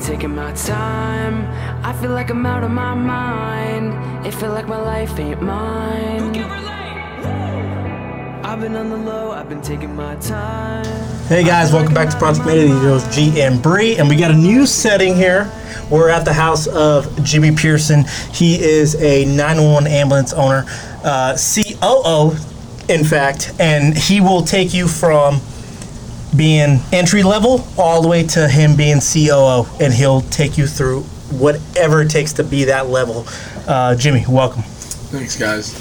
taking my time. I feel like I'm out of my mind. It feel like my life ain't mine. I've been on the low, I've been taking my time. Hey guys, welcome back to Project Mayday. These are G and Bree, and we got a new setting here. We're at the house of Jimmy Pearson. He is a 911 ambulance owner, uh, COO, in fact, and he will take you from being entry level all the way to him being COO, and he'll take you through whatever it takes to be that level. Uh, Jimmy, welcome. Thanks, guys.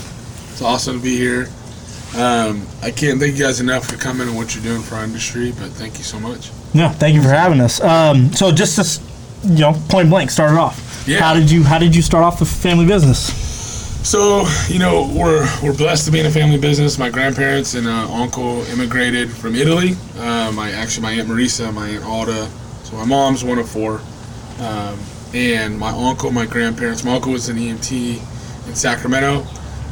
It's awesome to be here. Um, I can't thank you guys enough for coming and what you're doing for our industry, but thank you so much. Yeah, thank you for having us. Um, so just to, you know, point blank, start it off. Yeah. How did you How did you start off the family business? So, you know, we're we're blessed to be in a family business. My grandparents and uh, uncle immigrated from Italy. Uh, my actually my aunt Marisa, my aunt Alda. So my mom's one of four, um, and my uncle, my grandparents. My uncle was an EMT in Sacramento,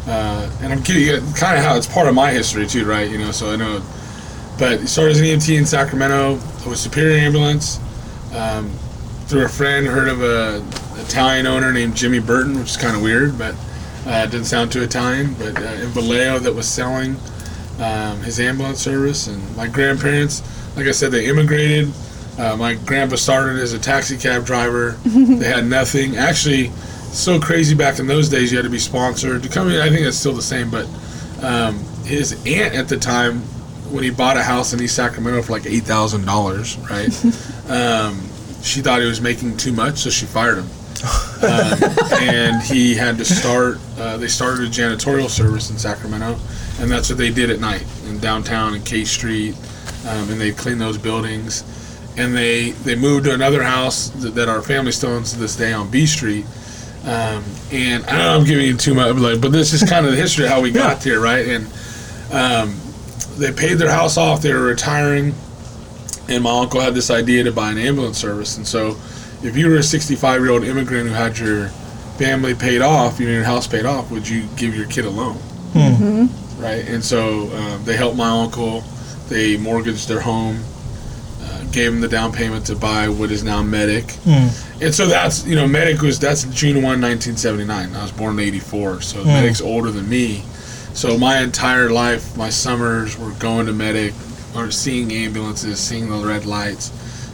uh, and I'm you kind of how it's part of my history too, right? You know, so I know. But he started as an EMT in Sacramento with Superior Ambulance. Um, through a friend, heard of a Italian owner named Jimmy Burton, which is kind of weird, but uh, it didn't sound too Italian. But uh, in Vallejo, that was selling um, his ambulance service, and my grandparents, like I said, they immigrated. Uh, my grandpa started as a taxi cab driver. they had nothing. Actually, so crazy back in those days, you had to be sponsored to come in. I think it's still the same, but um, his aunt at the time, when he bought a house in East Sacramento for like eight thousand dollars, right? um, she thought he was making too much, so she fired him. um, and he had to start. Uh, they started a janitorial service in Sacramento, and that's what they did at night in downtown and K Street, um, and they cleaned those buildings. And they they moved to another house that, that our family still owns to this day on B Street. Um, and I don't know I'm giving you too much, like, but this is kind of the history of how we got here, right? And um, they paid their house off. They were retiring, and my uncle had this idea to buy an ambulance service. And so, if you were a 65 year old immigrant who had your family paid off, you know, your house paid off, would you give your kid a loan? Right. And so um, they helped my uncle. They mortgaged their home, uh, gave him the down payment to buy what is now Medic. And so that's you know Medic was that's June 1, 1979. I was born in 84, so Medic's older than me. So my entire life, my summers were going to Medic, or seeing ambulances, seeing the red lights,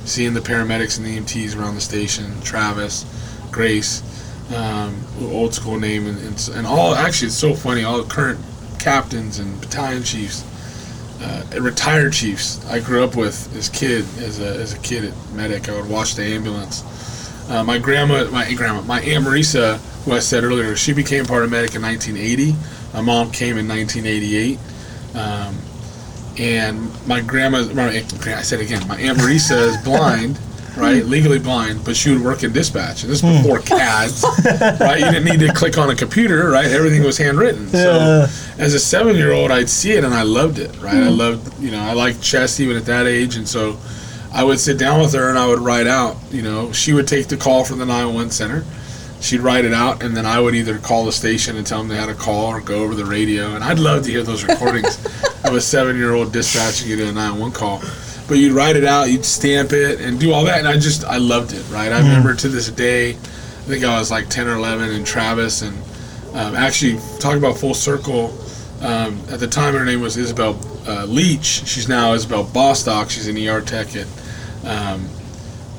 seeing the paramedics and the EMTs around the station. Travis, Grace, um, old school name, and, and, and all. Actually, it's so funny. All the current captains and battalion chiefs, uh, retired chiefs. I grew up with as kid, as a as a kid at Medic. I would watch the ambulance. Uh, my grandma, my grandma, my aunt Marisa, who I said earlier, she became part of Medic in 1980. My mom came in 1988. Um, and my grandma, my, I said again, my aunt Marisa is blind, right, hmm. legally blind, but she would work in dispatch. And this is hmm. before CADs, right? You didn't need to click on a computer, right? Everything was handwritten. Yeah. So as a seven-year-old, I'd see it and I loved it, right? I hmm. loved, you know, I liked chess even at that age, and so I would sit down with her and I would write out. You know, she would take the call from the 911 center. She'd write it out, and then I would either call the station and tell them they had a call, or go over the radio. And I'd love to hear those recordings of a seven-year-old dispatching you to a 911 call. But you'd write it out, you'd stamp it, and do all that. And I just, I loved it, right? I remember to this day. I think I was like 10 or 11, and Travis, and um, actually talking about full circle. Um, at the time, her name was Isabel uh, Leach. She's now Isabel Bostock. She's an ER tech at um,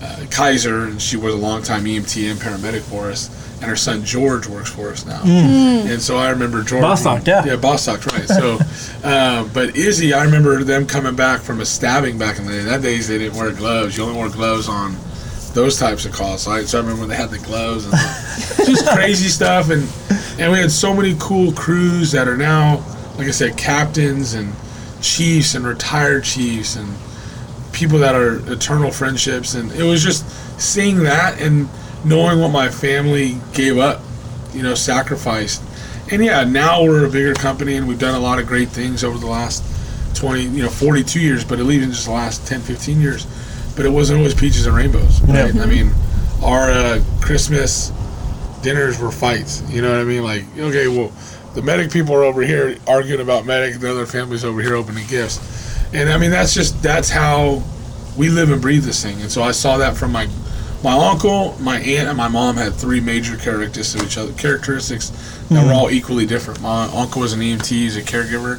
uh, Kaiser, and she was a longtime EMT and paramedic for us. And her son George works for us now. And so I remember George. Bostock, yeah. Yeah, Bostock, right. So, uh, but Izzy, I remember them coming back from a stabbing back in the day. That days they didn't wear gloves. You only wore gloves on those types of calls. So I, so I remember when they had the gloves and just crazy stuff. And and we had so many cool crews that are now, like I said, captains and chiefs and retired chiefs and people that are eternal friendships. And it was just seeing that and knowing what my family gave up, you know, sacrificed. And yeah, now we're a bigger company and we've done a lot of great things over the last 20, you know, 42 years, but at least in just the last 10, 15 years. But it wasn't always peaches and rainbows, right? Yeah. I mean, our uh, Christmas dinners were fights. You know what I mean? Like, okay, well, the medic people are over here arguing about medic, the other families over here opening gifts, and I mean that's just that's how we live and breathe this thing, and so I saw that from my my uncle, my aunt, and my mom had three major characteristics of each other. Characteristics that were mm-hmm. all equally different. My uncle was an EMT, he's a caregiver.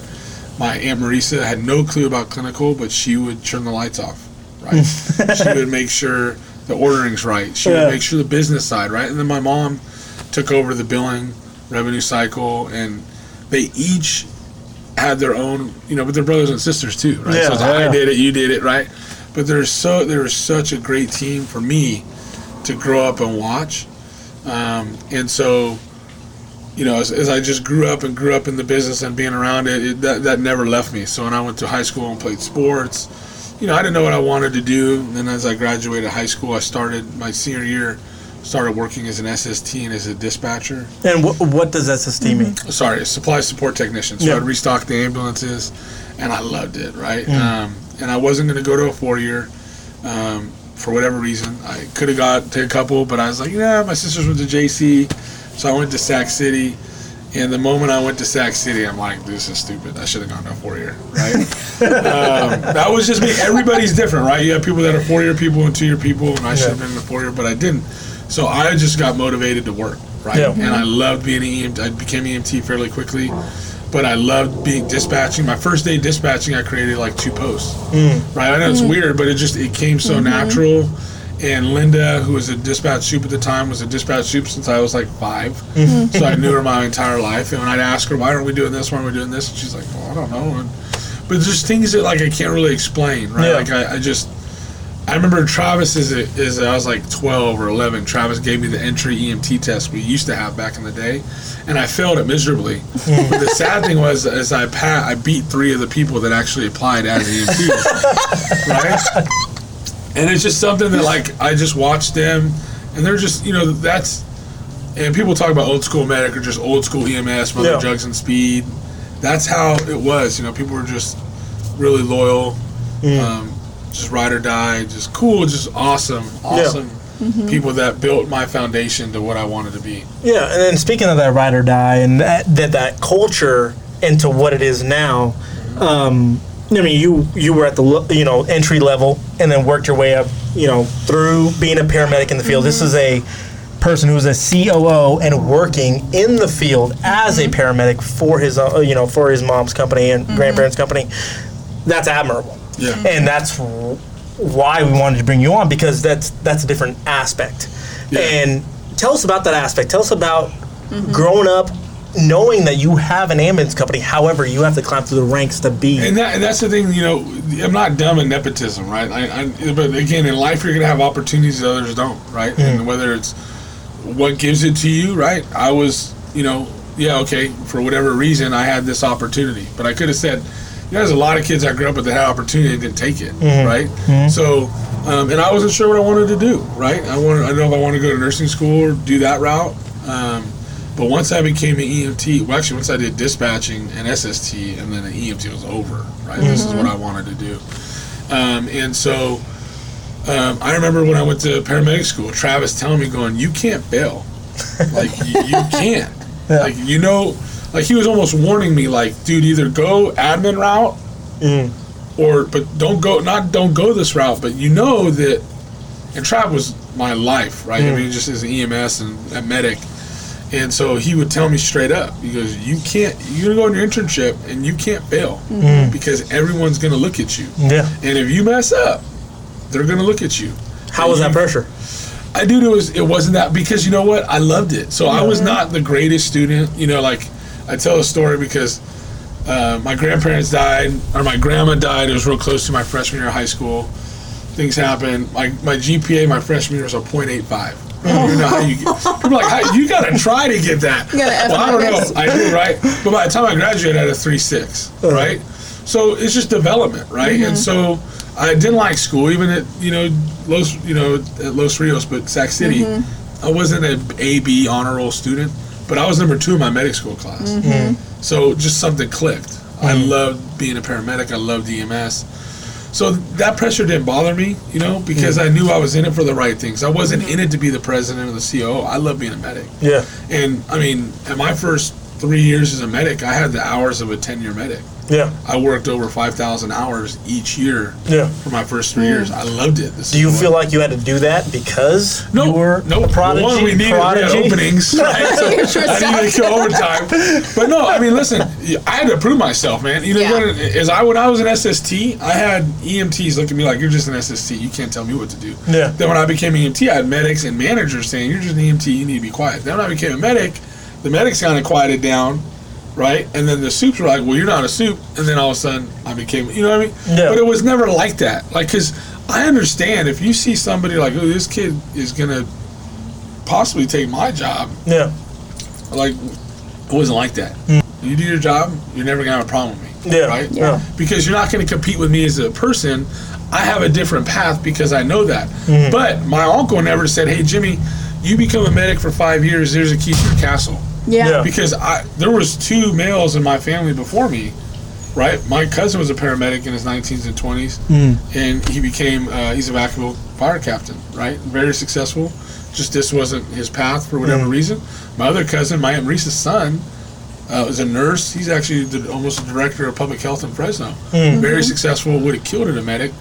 My aunt Marisa had no clue about clinical, but she would turn the lights off. Right, mm. she would make sure the ordering's right. She Yeah. would make sure the business side right, and then my mom took over the billing revenue cycle, and they each had their own, you know, but they're brothers and sisters too, right? Yeah, so it's, I yeah. did it, you did it, right? But there's so there was such a great team for me to grow up and watch, um, and so you know, as, as I just grew up and grew up in the business and being around it, it that, that never left me. So when I went to high school and played sports, you know, I didn't know what I wanted to do. And then as I graduated high school, I started my senior year, started working as an SST and as a dispatcher. And wh- what does SST mean? Sorry, supply support technician. So Yeah. I'd restock the ambulances, and I loved it, right? Um, and I wasn't going to go to a four year. Um, for whatever reason, I could have got to a couple, but I was like, yeah, my sisters went to JC, so I went to Sac City. And the moment I went to Sac City, I'm like, this is stupid. I should have gone to a four year, right? um, that was just me. Everybody's different, right? You have people that are four year people and two year people, and I should have been in a four year, but I didn't. So I just got motivated to work, right? Yeah. And I loved being an EMT. I became EMT fairly quickly, but I loved being dispatching. My first day dispatching, I created like two posts, mm. right? I know it's mm-hmm. weird, but it just it came so mm-hmm. natural. And Linda, who was a dispatch soup at the time, was a dispatch soup since I was like 5 mm-hmm. So I knew her my entire life. And when I'd ask her, "Why aren't we doing this? Why aren't we doing this?" And she's like, "Well, I don't know." And, but there's things that like I can't really explain, right? Yeah. Like I, I just I remember Travis is is I was like 12 or 11. Travis gave me the entry EMT test we used to have back in the day, and I failed it miserably. but the sad thing was, as I pa- I beat three of the people that actually applied as EMTs, right? And it's just something that like I just watched them, and they're just you know that's. And people talk about old school medic or just old school EMS, mother Yeah. jugs and speed. That's how it was. You know, people were just really loyal, um, just ride or die, just cool, just awesome, awesome people that built my foundation to what I wanted to be. Yeah, and then speaking of that ride or die and that that, that culture into what it is now, um, I mean, you you were at the you know entry level and then worked your way up, you know, through being a paramedic in the field. This is a person who's a COO and working in the field as a paramedic for his uh, you know for his mom's company and grandparents' company. That's admirable. Yeah. and that's why we wanted to bring you on because that's that's a different aspect. Yeah. And tell us about that aspect. Tell us about mm-hmm. growing up, knowing that you have an ambulance company. However, you have to climb through the ranks to be. And, that, and that's the thing, you know, I'm not dumb in nepotism, right? I, I, but again, in life, you're going to have opportunities that others don't, right? And mm. whether it's what gives it to you, right? I was, you know, yeah, okay, for whatever reason, I had this opportunity, but I could have said, you know, there's a lot of kids I grew up with that had opportunity and didn't take it, right? So, um, and I wasn't sure what I wanted to do, right? I wanted, I know if I wanted to go to nursing school or do that route. Um, but once I became an EMT, well, actually, once I did dispatching and SST, and then an EMT was over, right? This is what I wanted to do. Um, and so um, I remember when I went to paramedic school, Travis telling me, going, You can't fail. Like, you, you can't. Yeah. Like, you know, like he was almost warning me, like, dude, either go admin route Mm. or, but don't go, not don't go this route, but you know that, and Trav was my life, right? I mm. mean, just as an EMS and a medic. And so he would tell me straight up, he goes, You can't, you're gonna go on your internship and you can't fail mm. because everyone's gonna look at you. yeah. And if you mess up, they're gonna look at you. How was that pressure? I do. It was. It wasn't that because you know what? I loved it. So I was mm-hmm. not the greatest student. You know, like I tell a story because uh, my grandparents died, or my grandma died. It was real close to my freshman year of high school. Things happened. My my GPA my freshman year was a .85. I don't know how you get. People are like, how, you gotta try to get that. Gotta F well, I don't know. I do, right? But by the time I graduated, I had a three six, uh-huh. right? So it's just development, right? And mm-hmm. so I didn't like school, even at you know Los, you know at Los Rios, but Sac City, mm-hmm. I wasn't an A B honor roll student, but I was number two in my medic school class. Mm-hmm. Mm-hmm. So just something clicked. I mm-hmm. loved being a paramedic. I loved EMS. So that pressure didn't bother me, you know, because I knew I was in it for the right things. I wasn't in it to be the president or the COO. I love being a medic. Yeah. And I mean, at my first three years as a medic, I had the hours of a ten-year medic. Yeah. I worked over 5,000 hours each year Yeah. for my first three years. Hmm. I loved it. This Do you feel like you had to do that because no, you were no. a prodigy? One, we needed, we had openings, right? So You're sure I needed to go overtime. But no, I mean, listen, I had to prove myself, man. You know, Yeah. when, as I when I was an SST, I had EMTs look at me like, "You're just an SST. You can't tell me what to do." Yeah. Then when I became EMT, I had medics and managers saying, "You're just an EMT. You need to be quiet." Then when I became a medic, the medics kind of quieted down. Right, and then the soups were like, "Well, you're not a soup," and then all of a sudden, I became, you know what I mean? Yeah. But it was never like that. Like, cause I understand if you see somebody like, "Oh, this kid is gonna possibly take my job," Yeah. like it wasn't like that. Hmm. You do your job, you're never gonna have a problem with me. Yeah. Right? Yeah. Because you're not gonna compete with me as a person. I have a different path because I know that. Hmm. But my uncle never said, Hey Jimmy, you become a medic for five years, there's a key to your castle. Yeah. Yeah. Because I there was two males in my family before me. Right, my cousin was a paramedic in his 19s and 20s, and he became uh, he's a Vacaville fire captain. Right, very successful. Just this wasn't his path for whatever reason. My other cousin, my aunt Marisa's son, uh, is a nurse. He's actually the, almost a director of public health in Fresno. Very successful. Would have killed it a medic,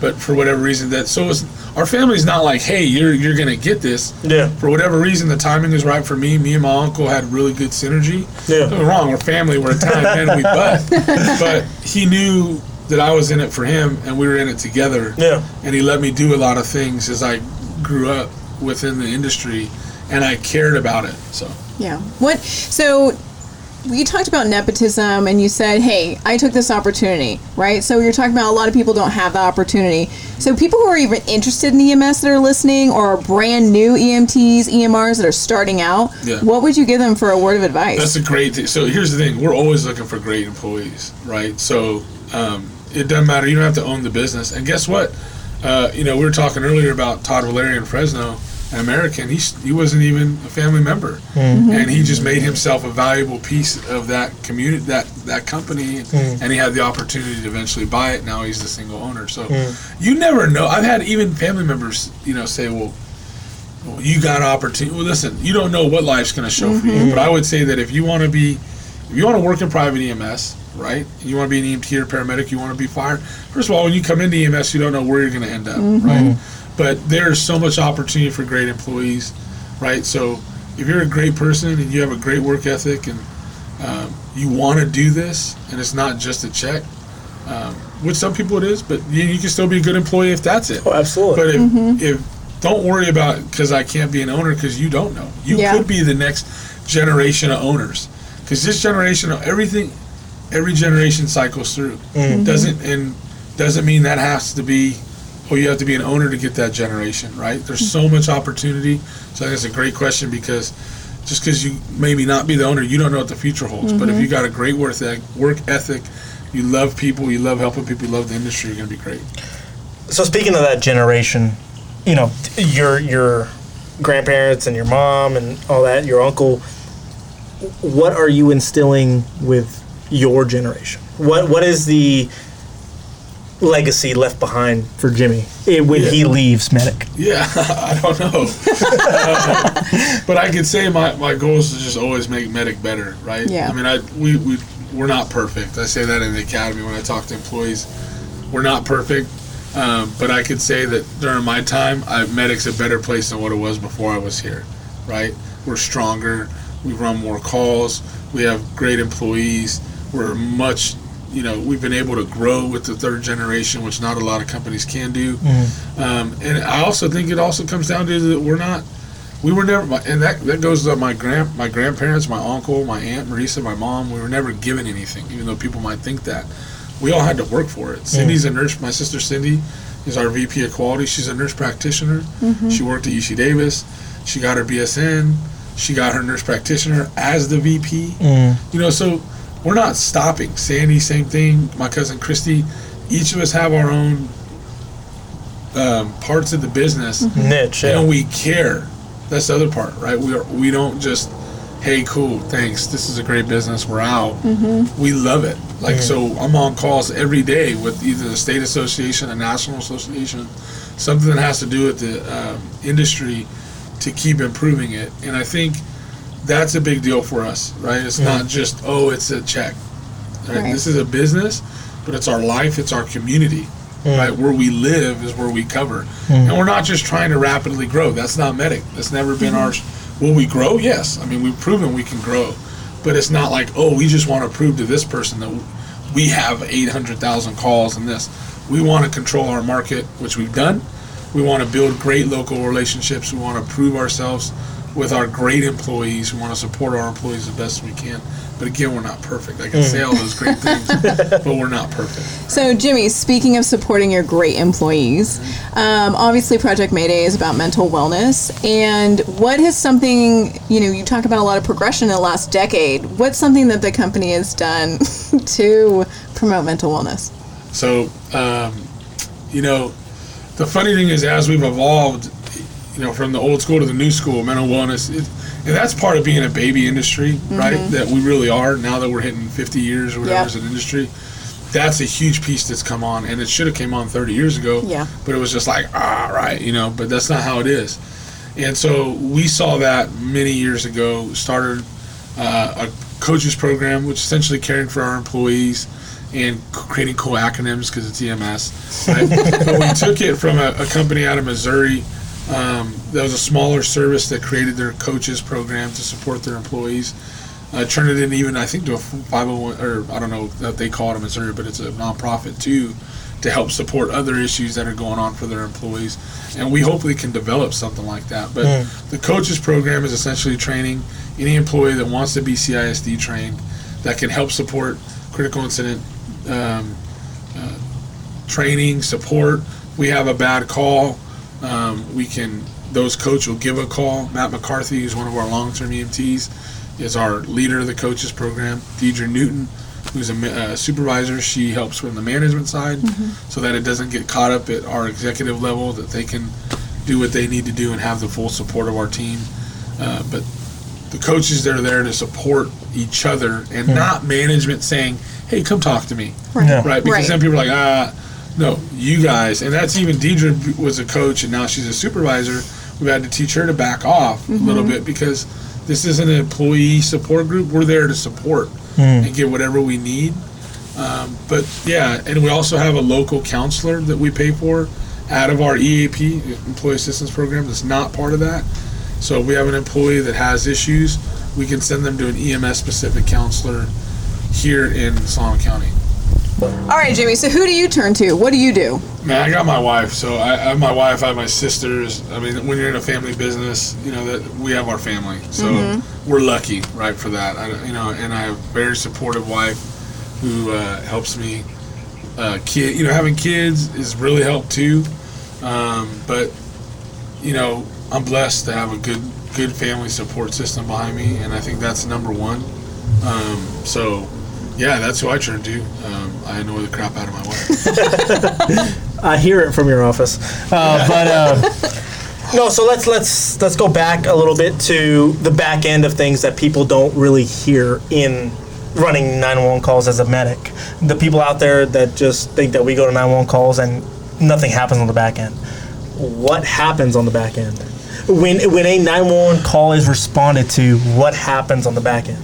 but for whatever reason that so it's, our family's not like, hey, you're you're gonna get this. Yeah. For whatever reason, the timing was right for me. Me and my uncle had really good synergy. Yeah. Don't get wrong. We're family. We're Italian men. We butt. But he knew that I was in it for him, and we were in it together. Yeah. And he let me do a lot of things as I grew up within the industry, and I cared about it. So. Yeah. What? So you talked about nepotism, and you said, "Hey, I took this opportunity." Right. So you're talking about a lot of people don't have the opportunity. So people who are even interested in EMS that are listening, or are brand new EMTs, EMRs that are starting out, Yeah. what would you give them for a word of advice? That's a great thing. So here's the thing: we're always looking for great employees, right? So um, it doesn't matter. You don't have to own the business. And guess what? Uh, you know, we were talking earlier about Todd Valeri in Fresno, an American. He he wasn't even a family member, mm-hmm. and he just made himself a valuable piece of that community, that that company, mm. and he had the opportunity to eventually buy it. Now he's the single owner. So mm. you never know. I've had even family members, you know, say, "Well." well, you got opportunity. Well, listen, you don't know what life's going to show for you, mm-hmm. but I would say that if you want to be, if you want to work in private EMS, right? You want to be an EMT or paramedic, you want to be fired. First of all, when you come into EMS, you don't know where you're going to end up, mm-hmm. right? But there's so much opportunity for great employees, right? So if you're a great person and you have a great work ethic and um, you want to do this, and it's not just a check. Um, with some people it is, but you, you can still be a good employee if that's it. Oh, absolutely. But if, if don't worry about because I can't be an owner because you don't know. You Yeah. could be the next generation of owners because this generation of everything, every generation cycles through. Doesn't and doesn't mean that has to be. Oh, you have to be an owner to get that generation, right? There's so mm-hmm. much opportunity. So that's a great question because just because you maybe not be the owner, you don't know what the future holds. But if mm-hmm. you got a great work ethic, you love people, you love helping people, you love the industry, you're gonna be great. so speaking of that generation, you know, your your grandparents and your mom and all that, your uncle. What are you instilling with your generation? What what is the legacy left behind for Jimmy when he leaves Medic? Yeah, I don't know. Uh, but I can say my, my goal is to just always make Medic better, right? Yeah. I mean, I we, we, we're not perfect. I say that in the academy when I talk to employees. We're not perfect. Um, but I could say that during my time, I, Medic's a better place than what it was before I was here, right? We're stronger. We run more calls. We have great employees. We're much, you know, we've been able to grow with the third generation, which not a lot of companies can do. Mm-hmm. Um, and I also think it also comes down to that we're not, we were never, and that that goes to my grand, my grandparents, my uncle, my aunt Marisa, my mom. We were never given anything, even though people might think that. We all had to work for it. Mm-hmm. Cindy's a nurse. My sister Cindy is our VP of quality. She's a nurse practitioner. Mm-hmm. She worked at UC Davis. She got her BSN. She got her nurse practitioner as the VP. You know, so we're not stopping. Sandy, same thing. My cousin Christy. Each of us have our own um, parts of the business Niche. Yeah. and we care. That's the other part, right? We are we don't just, hey, cool, thanks. This is a great business. We're out. We love it. Like so, I'm on calls every day with either the state association, a national association, something that has to do with the um, industry to keep improving it. And I think that's a big deal for us, right? It's not just oh, it's a check. Right? Right. This is a business, but it's our life, it's our community. Right? Where we live is where we cover. And we're not just trying to rapidly grow. That's not medic. That's never been mm-hmm. our will we grow? Yes. I mean we've proven we can grow. But it's not like, oh, we just want to prove to this person that we have 800,000 calls and this. We want to control our market, which we've done. We want to build great local relationships. We want to prove ourselves with our great employees. We want to support our employees the best we can. But again, we're not perfect. I can say all those great things, but we're not perfect. So, Jimmy, speaking of supporting your great employees, um, obviously Project Mayday is about mental wellness. And what is something, you know, you talk about a lot of progression in the last decade. What's something that the company has done to promote mental wellness? So, um, you know, the funny thing is, as we've evolved, you know, from the old school to the new school, mental wellness, it, and that's part of being a baby industry, right? That we really are now that we're hitting 50 years or whatever Yep. as an industry. That's a huge piece that's come on, and it should have came on 30 years ago. Yeah. But it was just like, ah, right, you know. But that's not how it is. And so we saw that many years ago. Started uh, a coaches program, which essentially caring for our employees and creating cool acronyms because it's EMS. Right? but we took it from a, a company out of Missouri um, that was a smaller service that created their coaches program to support their employees. Uh, turned it in even I think to a 501 or I don't know that they call it a Missouri, but it's a nonprofit too to help support other issues that are going on for their employees. And we hopefully can develop something like that. But the coaches program is essentially training any employee that wants to be CISD trained that can help support critical incident um, uh, training support. We have a bad call. Um, we can those coach will give a call. Matt McCarthy, who's one of our long-term EMTs, is our leader of the coaches program. Deidre Newton, who's a ma- uh, supervisor, she helps from the management side, so that it doesn't get caught up at our executive level. That they can do what they need to do and have the full support of our team. Uh, but the coaches that are there to support each other and not management saying, "Hey, come talk to me." Yeah. right? Because Right. then people are like, ah, no, you guys, and that's even Deidre was a coach and now she's a supervisor. We've had to teach her to back off a little bit because this isn't an employee support group. We're there to support and get whatever we need. Um, but yeah, and we also have a local counselor that we pay for out of our EAP, Employee Assistance Program, that's not part of that. So if we have an employee that has issues, we can send them to an EMS specific counselor here in Solano County. All right, Jimmy. So, who do you turn to? What do you do? Man, I got my wife. So I, I have my wife. I have my sisters. I mean, when you're in a family business, you know that we have our family. So we're lucky, right, for that. I, you know, and I have a very supportive wife who uh, helps me. Uh, kid, you know, having kids is really helped too. Um, but you know, I'm blessed to have a good, good family support system behind me, and I think that's number one. Um, so, yeah, that's who I turn to. Um, I annoy the crap out of my wife. I hear it from your office. Uh, but uh, no, so let's let's let's go back a little bit to the back end of things that people don't really hear in running 911 calls as a medic. The people out there that just think that we go to 911 calls and nothing happens on the back end. What happens on the back end? When when a 911 call is responded to, what happens on the back end?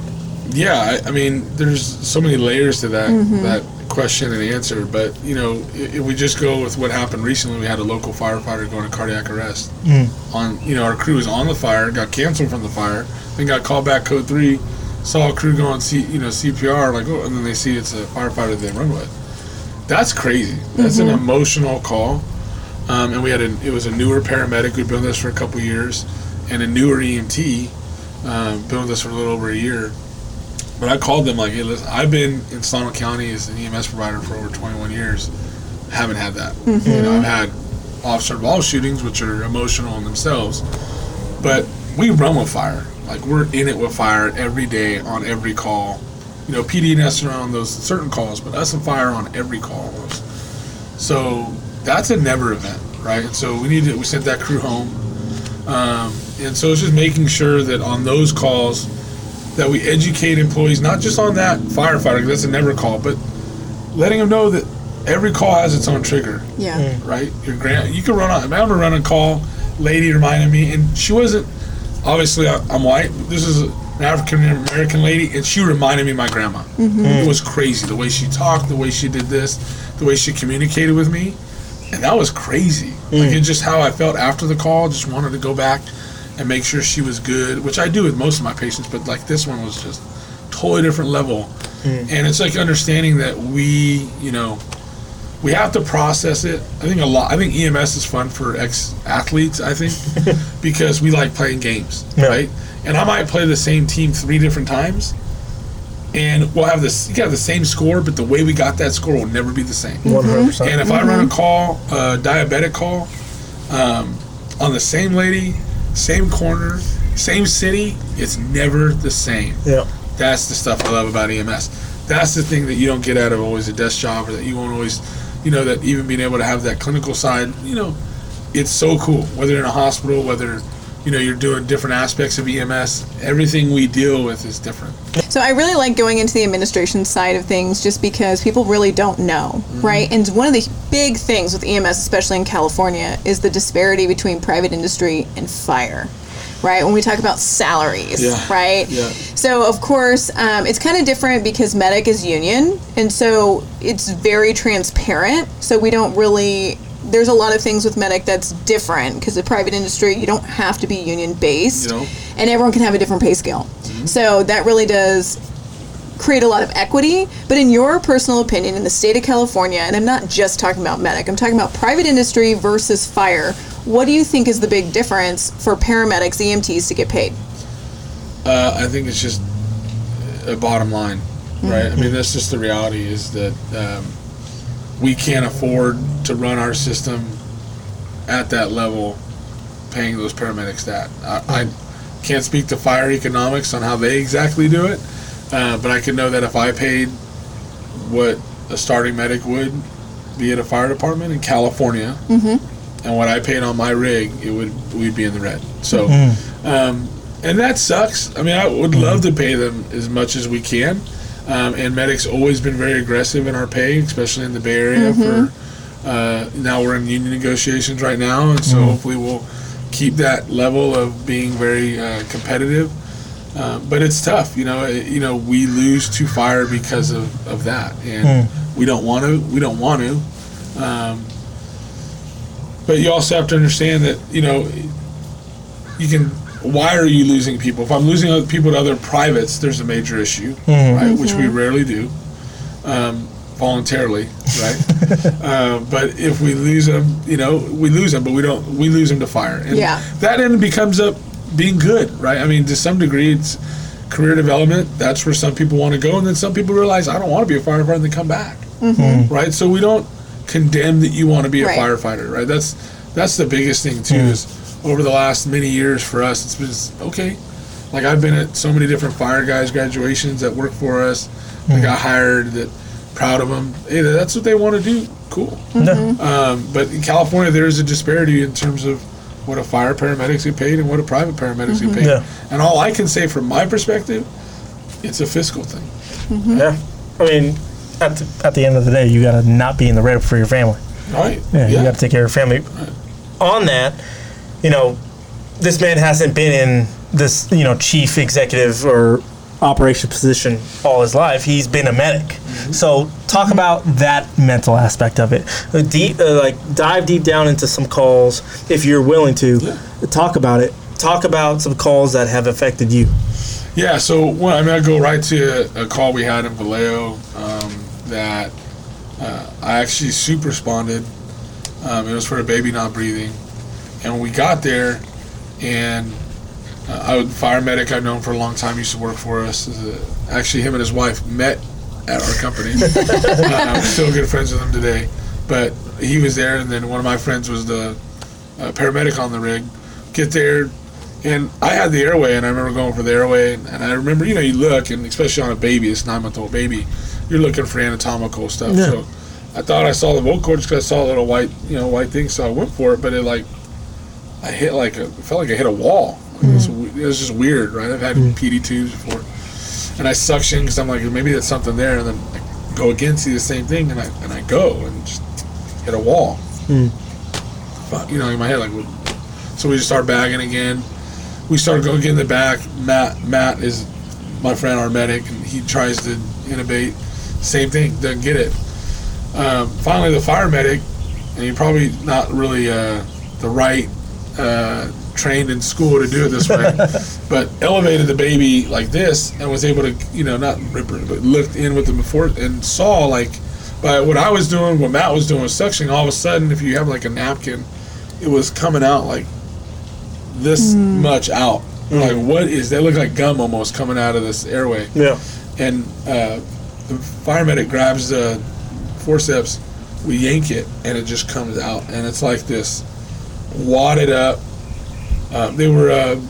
Yeah, I, I mean, there's so many layers to that that question and answer. But you know, if, if we just go with what happened recently, we had a local firefighter going to cardiac arrest. On you know, our crew was on the fire, got canceled from the fire, then got called back code three, saw a crew going on C, you know CPR, like oh, and then they see it's a firefighter they run with. That's crazy. That's an emotional call. Um, and we had a it was a newer paramedic who'd been with us for a couple years, and a newer EMT, um, been with us for a little over a year. But I called them like, hey, listen, I've been in Solano County as an EMS provider for over 21 years. Haven't had that. You know, I've had officer involved shootings, which are emotional in themselves. But we run with fire. Like we're in it with fire every day on every call. You know, PD and S are on those certain calls, but us and fire on every call almost. So that's a never event, right? And so we need to we sent that crew home. Um, and so it's just making sure that on those calls that we educate employees not just on that firefighter 'cause that's a never call but letting them know that every call has its own trigger Yeah. Mm. right your grand you can run on i remember running a call lady reminded me and she wasn't obviously I, i'm white this is a, an African American lady, and she reminded me of my grandma. Mm-hmm. It was crazy the way she talked, the way she did this, the way she communicated with me, and that was crazy. Like mm. it's just how I felt after the call. Just wanted to go back and make sure she was good, which I do with most of my patients, but like this one was just totally different level. Hmm. And it's like understanding that we, you know, we have to process it. I think a lot. I think EMS is fun for ex athletes. I think because we like playing games, Yeah. right? And I might play the same team three different times, and we'll have this. You can have the same score, but the way we got that score will never be the same. One hundred percent. And if I run a mm-hmm. call, a diabetic call, um, on the same lady, same corner, same city, it's never the same. Yeah. That's the stuff I love about EMS. That's the thing that you don't get out of always a desk job, or that you won't always, you know, that even being able to have that clinical side, you know, it's so cool. Whether in a hospital, whether you know you're doing different aspects of EMS, everything we deal with is different. So I really like going into the administration side of things just because people really don't know, Mm-hmm. right? And one of the big things with EMS, especially in California, is the disparity between private industry and fire. Right when we talk about salaries, Yeah. right? Yeah. So of course, um, it's kind of different because Medic is union, and so it's very transparent. So we don't really. There's a lot of things with Medic that's different because the private industry you don't have to be union based, You know. and everyone can have a different pay scale. So that really does create a lot of equity. But in your personal opinion, in the state of California, and I'm not just talking about medic, I'm talking about private industry versus fire. What do you think is the big difference for paramedics, EMTs to get paid? Uh, I think it's just a bottom line, right? I mean, that's just the reality is that um, we can't afford to run our system at that level, paying those paramedics that. I, I can't speak to fire economics on how they exactly do it, uh, but I could know that if I paid what a starting medic would be at a fire department in California, and what I paid on my rig, it would we'd be in the red. So, um, and that sucks. I mean, I would love to pay them as much as we can. Um, and medics always been very aggressive in our pay, especially in the Bay Area. For uh, now, we're in union negotiations right now, and so hopefully we'll keep that level of being very uh, competitive. Uh, but it's tough, you know. It, you know, we lose to fire because of, of that, and we don't want to. We don't want to. Um, but you also have to understand that you know you can. Why are you losing people? If I'm losing other people to other privates, there's a major issue, right? Which we rarely do, um, voluntarily, right? uh, but if we lose them, you know, we lose them, but we don't. We lose them to fire, and Yeah. that then becomes up being good, right? I mean, to some degree, it's career development. That's where some people want to go, and then some people realize I don't want to be a firefighter, and they come back, mm-hmm. Mm-hmm. right? So we don't condemn that you want to be a Right. firefighter, right? That's that's the biggest thing too. Mm. Is over the last many years for us, it's been okay. Like I've been at so many different fire guys graduations that work for us, that mm. got hired, that proud of them. Hey, that's what they want to do. Cool. Mm-hmm. Um, but in California, there is a disparity in terms of what a fire paramedics get paid and what a private paramedics get mm-hmm. paid. Yeah. And all I can say from my perspective, it's a fiscal thing. Mm-hmm. Yeah. I mean, at the, at the end of the day, you got to not be in the red for your family. Right? Yeah, you got to take care of your family. On that, you know, this man hasn't been in this, you know, chief executive or operation position all his life. He's been a medic. So talk about that mental aspect of it. Uh, Deep, uh, like dive deep down into some calls if you're willing to. Talk about it. Talk about some calls that have affected you. Yeah, so well, I mean, I go right to a, a call we had in Vallejo um, that uh, I actually super responded. Um, it was for a baby not breathing, and we got there, and uh, I was fire medic I've known for a long time. Used to work for us. A- Actually, him and his wife met at our company. uh, I'm still good friends with him today. But he was there, and then one of my friends was the uh, paramedic on the rig. Get there, and I had the airway, and I remember going for the airway, and, and I remember, you know, you look, and especially on a baby, this nine month old baby, you're looking for anatomical stuff. Yeah. So I thought I saw the vocal cords because I saw a little white, you know, white thing, so I went for it, but it like, I hit like a, it felt like I hit a wall. It, was, it was just weird, right? I've had PD tubes before, and I suction because I'm like, maybe that's something there, and then I go again, see the same thing, and I and I go and just hit a wall. But you know, in my head, like, so we just start bagging again. we start going in the back. Matt Matt is my friend, our medic, and he tries to intubate. Same thing, doesn't get it. Um, finally, the fire medic, and he probably not really uh, the right uh, trained in school to do it this way, but elevated the baby like this and was able to, you know, not rip her, but looked in with them before and saw like by what I was doing, what Matt was doing was suctioning. All of a sudden, if you have like a napkin, it was coming out like this much out. Like what is that? Looked like gum almost coming out of this airway Yeah. and uh, the fire medic grabs the forceps, we yank it, and it just comes out, and it's like this wadded up. Uh, they were uh,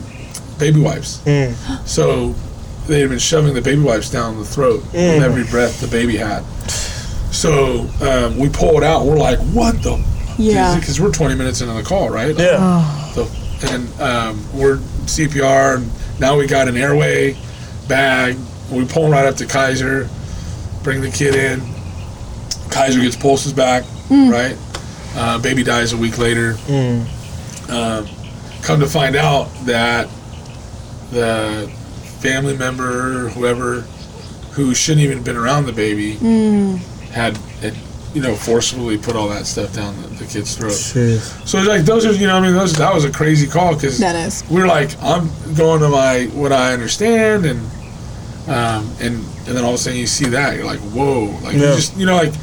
baby wipes, so they had been shoving the baby wipes down the throat with every breath the baby had. So um, we pull it out, we're like, "What the?" Yeah. Because we're 20 minutes into the call, right? Yeah. So, and um, we're CPR, and now we got an airway bag. We pull right up to Kaiser, bring the kid in. Kaiser gets pulses back, right? Uh, baby dies a week later. Um, come to find out that the family member, whoever, who shouldn't even have been around the baby, had, had, you know, forcibly put all that stuff down the, the kid's throat. Jeez. So it's like those are you know I mean those that was a crazy call because That is. we're like I'm going to my what I understand and um, and and then all of a sudden you see that you're like whoa like you just you know like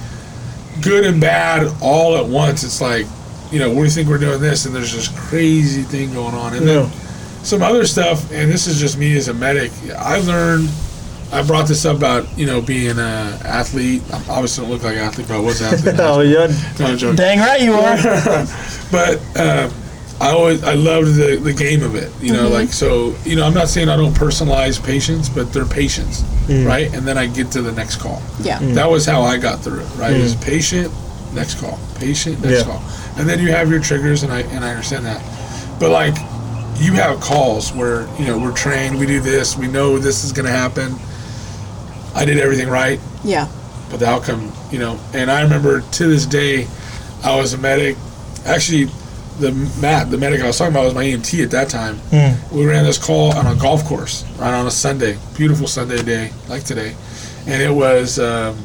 good and bad all at once it's like you know we think we're doing this and there's this crazy thing going on and Yeah. then some other stuff and this is just me as a medic I learned I brought this up about you know being a athlete I obviously don't look like an athlete but I was an athlete Oh, yeah. No, I'm joking Dang right you are. but um, I always I loved the, the game of it. You know, mm-hmm. like so. You know, I'm not saying I don't personalize patients, but they're patients, mm. right? And then I get to the next call. Yeah. Mm. That was how I got through it. Right? Mm. Is patient, next call, patient, next Yeah. call, and then you have your triggers, and I and I understand that. But like, you have calls where you know we're trained, we do this, we know this is going to happen. I did everything right Yeah. but the outcome, you know. And I remember to this day, I was a medic. Actually, the Matt, the medic I was talking about, was my EMT at that time. We ran this call on a golf course, right on a Sunday, beautiful Sunday day like today, and it was um,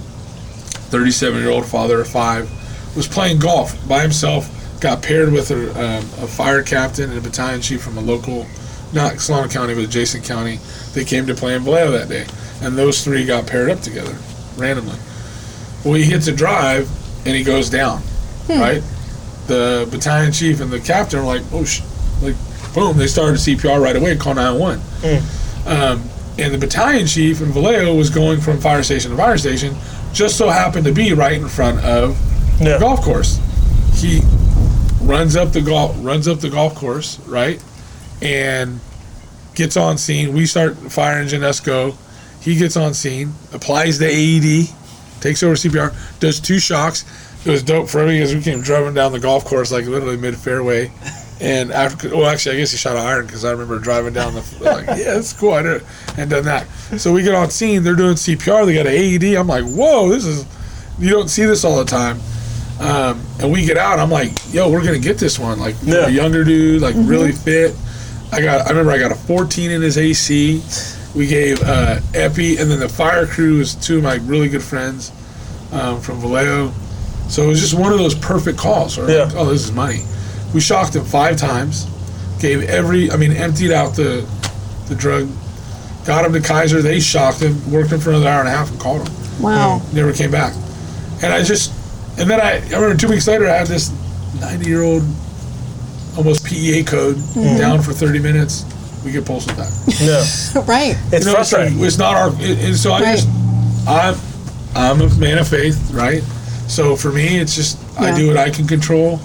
37 year old father of five was playing golf by himself. Got paired with a, um, a fire captain and a battalion chief from a local, not Solano County, but adjacent county. They came to play in Vallejo that day, and those three got paired up together randomly. Well, he hits a drive and he goes down, right? The battalion chief and the captain are like, oh, sh-, like, boom, they started CPR right away, call 911. Um, and the battalion chief in Vallejo was going from fire station to fire station, just so happened to be right in front of Yeah. golf course. He runs up the golf runs up the golf course, right? And gets on scene. We start fire engine. He gets on scene, applies the AED, takes over CPR, does two shocks. It was dope for me because we came driving down the golf course like literally mid fairway. And after, well, actually, I guess he shot an iron because I remember driving down the like, yeah, that's cool. I did it and done that. So we get on scene. They're doing CPR. They got an AED. I'm like, whoa, this is you don't see this all the time. Um, and we get out. I'm like, yo, we're gonna get this one. Like Yeah. a younger dude, like really fit. I got. I remember I got a 14 in his AC. We gave uh, Epi, and then the fire crew was two of my really good friends um, from Vallejo. So it was just one of those perfect calls. Where Yeah. like, oh, this is money. We shocked him five times. Gave every. I mean, emptied out the the drug. Got him to Kaiser. They shocked him. Worked him for another hour and a half and called him Wow. never came back. And I just, and then I, I remember two weeks later, I had this 90 year old, almost PEA code down for 30 minutes. We get pulses back. Yeah. right. It's You know, frustrating. it's not our, it, and so I Right. just, I'm, I'm a man of faith, right? So for me, it's just, I do what I can control,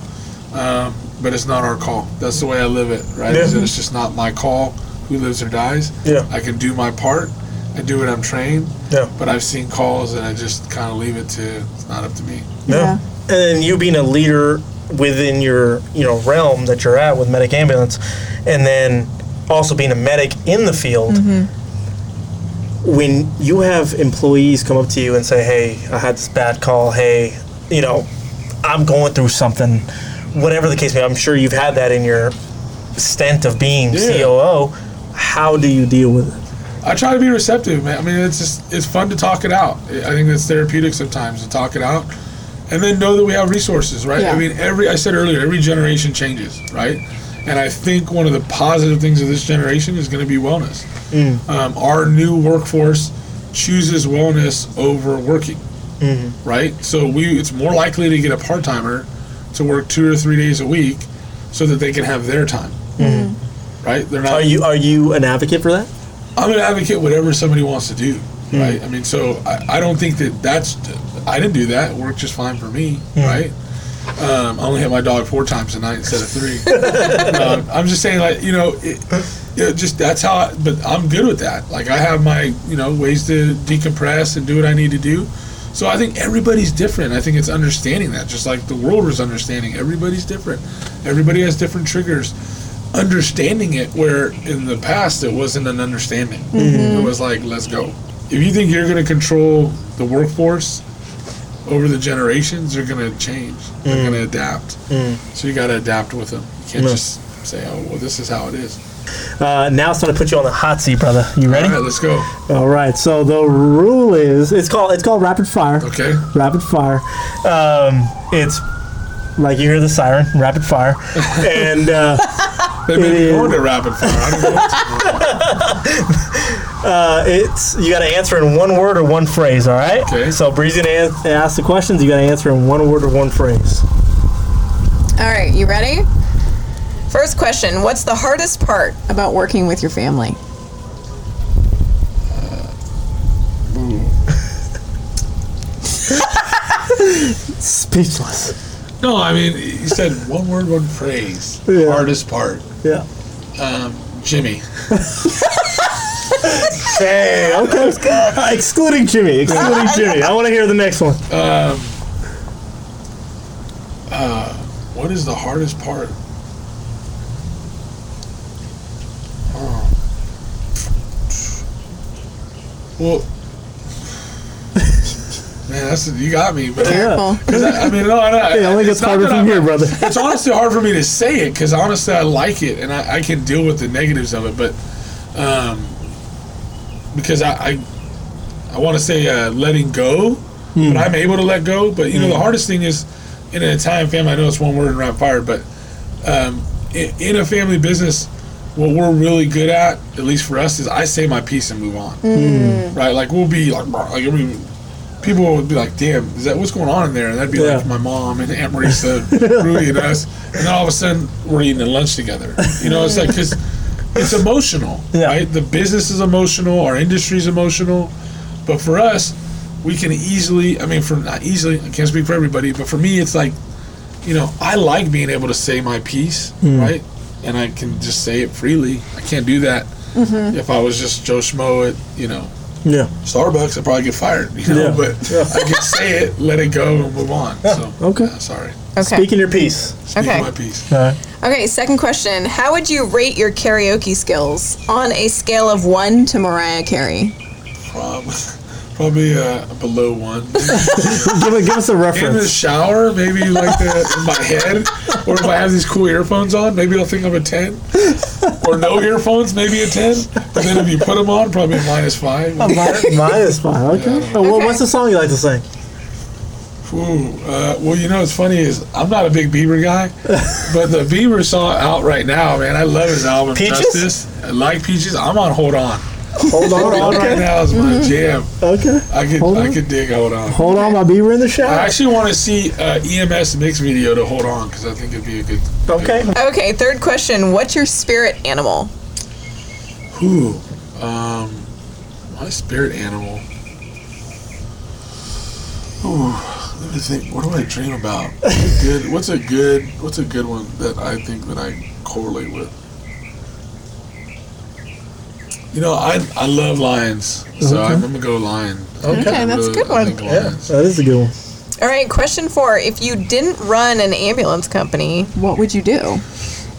um, but it's not our call. That's the way I live it, right? Yeah. It's just not my call who lives or dies. Yeah. I can do my part. I do what I'm trained. Yeah. But I've seen calls and I just kind of leave it to it's not up to me. Yeah. And then you being a leader within your, you know, realm that you're at with medic ambulance, and then also being a medic in the field. Mm-hmm. When you have employees come up to you and say, "Hey, I had this bad call. Hey, you know, I'm going through something." Whatever the case may be, I'm sure you've had that in your stint of being Yeah. COO. How do you deal with it? I try to be receptive, man. I mean, it's just it's fun to talk it out. I think it's therapeutic sometimes to talk it out, and then know that we have resources, right? Yeah. I mean, every I said earlier, every generation changes, right? And I think one of the positive things of this generation is going to be wellness. Mm. Um, our new workforce chooses wellness over working, mm-hmm. right? So we it's more likely to get a part timer to work two or three days a week, so that they can have their time, mm-hmm. right? They're not. Are you are you an advocate for that? I'm gonna advocate whatever somebody wants to do, mm. right? I mean, so I, I don't think that that's. I didn't do that. It worked just fine for me, right? Um, I only hit my dog four times a night instead of three. um, I'm just saying, like you know, it, it just that's how. I, but I'm good with that. Like I have my you know ways to decompress and do what I need to do. So I think everybody's different. I think it's understanding that, just like the world is understanding. Everybody's different. Everybody has different triggers understanding it where in the past it wasn't an understanding. It was like, let's go. If you think you're going to control the workforce over the generations, they're going to change. They're going to adapt. So you got to adapt with them. You can't Mm. just say, oh, well, this is how it is. Uh, now it's time to put you on the hot seat, brother. You ready? All right, let's go. All right. So the rule is it's called it's called rapid fire. Okay. Rapid fire. Um, it's like you hear the siren, rapid fire, and uh, They may It be going to rapid fire. I don't know uh, it's you got to answer in one word or one phrase. All right. Okay. So Breezy gonna an- ask the questions. You got to answer in one word or one phrase. All right, you ready? First question What's the hardest part about working with your family? Speechless. No, I mean, you said one word, one phrase. Yeah. Hardest part. Yeah. Um, Jimmy. Hey. Okay. Uh, excluding Jimmy. Excluding Jimmy. I want to hear the next one. What is the hardest part? Oh. Well, man, that's you got me. But Careful. 'cause I, I mean, no, no, Hey, only it's gets harder from I'm- here, brother. It's honestly hard for me to say it because honestly, I like it and I, I can deal with the negatives of it. But um, because I I, I want to say uh, letting go, but I'm able to let go. But you know, the hardest thing is in an Italian family. I know it's one word and rapid fire, but um, in, in a family business, what we're really good at, at least for us, is I say my piece and move on. Right? Like we'll be like, like I mean, people would be like, "Damn, is that what's going on in there?" And that'd be Yeah. like my mom and Aunt Marisa, Rudy, and us. And then all of a sudden, we're eating lunch together. You know, it's like because it's emotional, Yeah. right? The business is emotional, our industry's emotional, but for us, we can easily. I mean, for not easily, I can't speak for everybody, but for me, it's like, you know, I like being able to say my piece, mm. right? And I can just say it freely. I can't do that mm-hmm. if I was just Joe Schmo at you know Yeah. Starbucks, I'd probably get fired, you know. Yeah. But Yeah. I can say it, let it go, and move on. So okay. yeah, sorry. Okay. Speaking your piece. Speak Okay. my piece. All right. Okay, second question. How would you rate your karaoke skills on a scale of one to Mariah Carey? Um, probably uh, below one. Give, give us a reference. in the shower, maybe like the, in my head, or if I have these cool earphones on, maybe I'll think I'm a ten. Or no earphones, maybe a ten. But then if you put them on, probably a minus five. Mi- Minus five. Okay. What- Okay. what's the song you like to sing? Ooh, uh, well, you know what's funny is I'm not a big Bieber guy, but the Bieber song out right now, man, I love his album Peaches? Justice. I like Peaches. I'm on Hold On. Hold on. Hold On right now is my jam. Okay. I could Hold I on. could dig Hold On. Hold on, my Bieber in the shower. I actually want to see uh, EMS mix video to Hold On because I think it'd be a good. Okay. Okay, third question. What's your spirit animal? Ooh, um, my spirit animal. Ooh, let me think. What do I dream about? What's a good. What's a good? What's a good one that I think that I correlate with? You know, I I love lions, so Okay. I'm, gonna go lion. Okay. Okay, that's a good one. Yeah, that is a good one. All right, question four. If you didn't run an ambulance company, what would you do?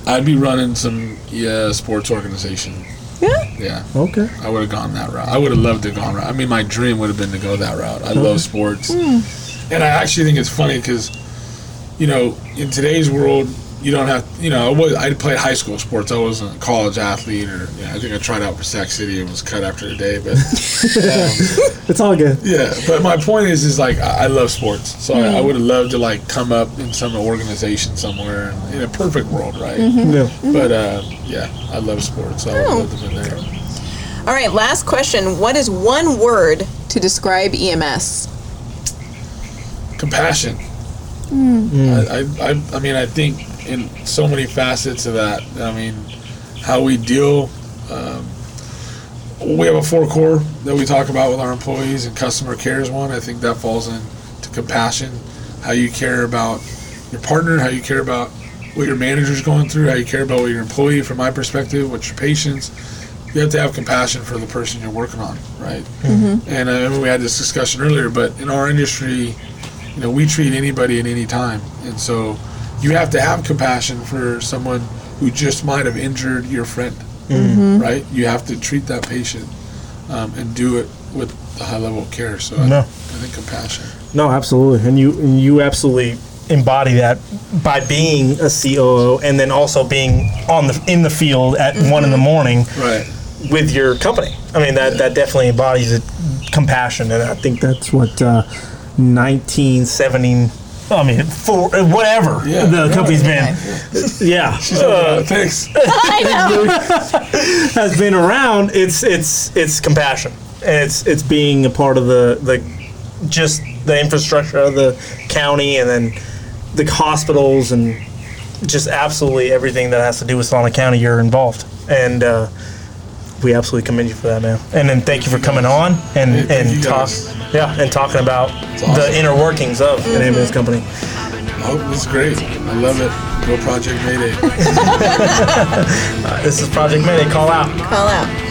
I'd be running some yeah sports organization. Yeah. Yeah, Okay. I would have gone that route. I would have loved to have gone. Route. I mean, my dream would have been to go that route. I love sports, hmm. and I actually think it's funny because, you know, in today's world, you don't have, you know, I, was, I played high school sports. I wasn't a college athlete, or yeah, I think I tried out for Sac City and was cut after a day. But um, It's all good. yeah, but my point is, is like I, I love sports, so I, I would have loved to like come up in some organization somewhere in a perfect world, right? Yeah. But uh, yeah, I love sports, so I would Oh. love to have been there. All right, last question. What is one word to describe EMS? compassion. I, I, I, I mean, I think in so many facets of that. I mean, how we deal. Um, we have a four core that we talk about with our employees, and customer care is one. I think that falls into compassion. How you care about your partner, how you care about what your manager's going through, how you care about what your employee, from my perspective, what your patients. You have to have compassion for the person you're working on, right? And I remember we had this discussion earlier, but in our industry, you know, we treat anybody at any time, and so you have to have compassion for someone who just might have injured your friend, right? You have to treat that patient um, and do it with a high level of care. So I, No. I think compassion. No, absolutely, and you and you absolutely embody that by being a COO and then also being on the in the field at one in the morning Right. with your company. I mean that that definitely embodies it, compassion, and I think that's what uh, 1970. I mean, for whatever Yeah. the company's been, yeah, uh, Uh, thanks. has been around. It's it's it's compassion, and it's it's being a part of the the just the infrastructure of the county, and then the hospitals, and just absolutely everything that has to do with Solano County. You're involved, and uh, we absolutely commend you for that, man. And then thank you for coming on and Hey, and talk, guys. yeah, and talking about awesome. the inner workings of an ambulance company. Oh, this is great. I love it. Go Project Mayday. This is Project Mayday. Call out. Call out.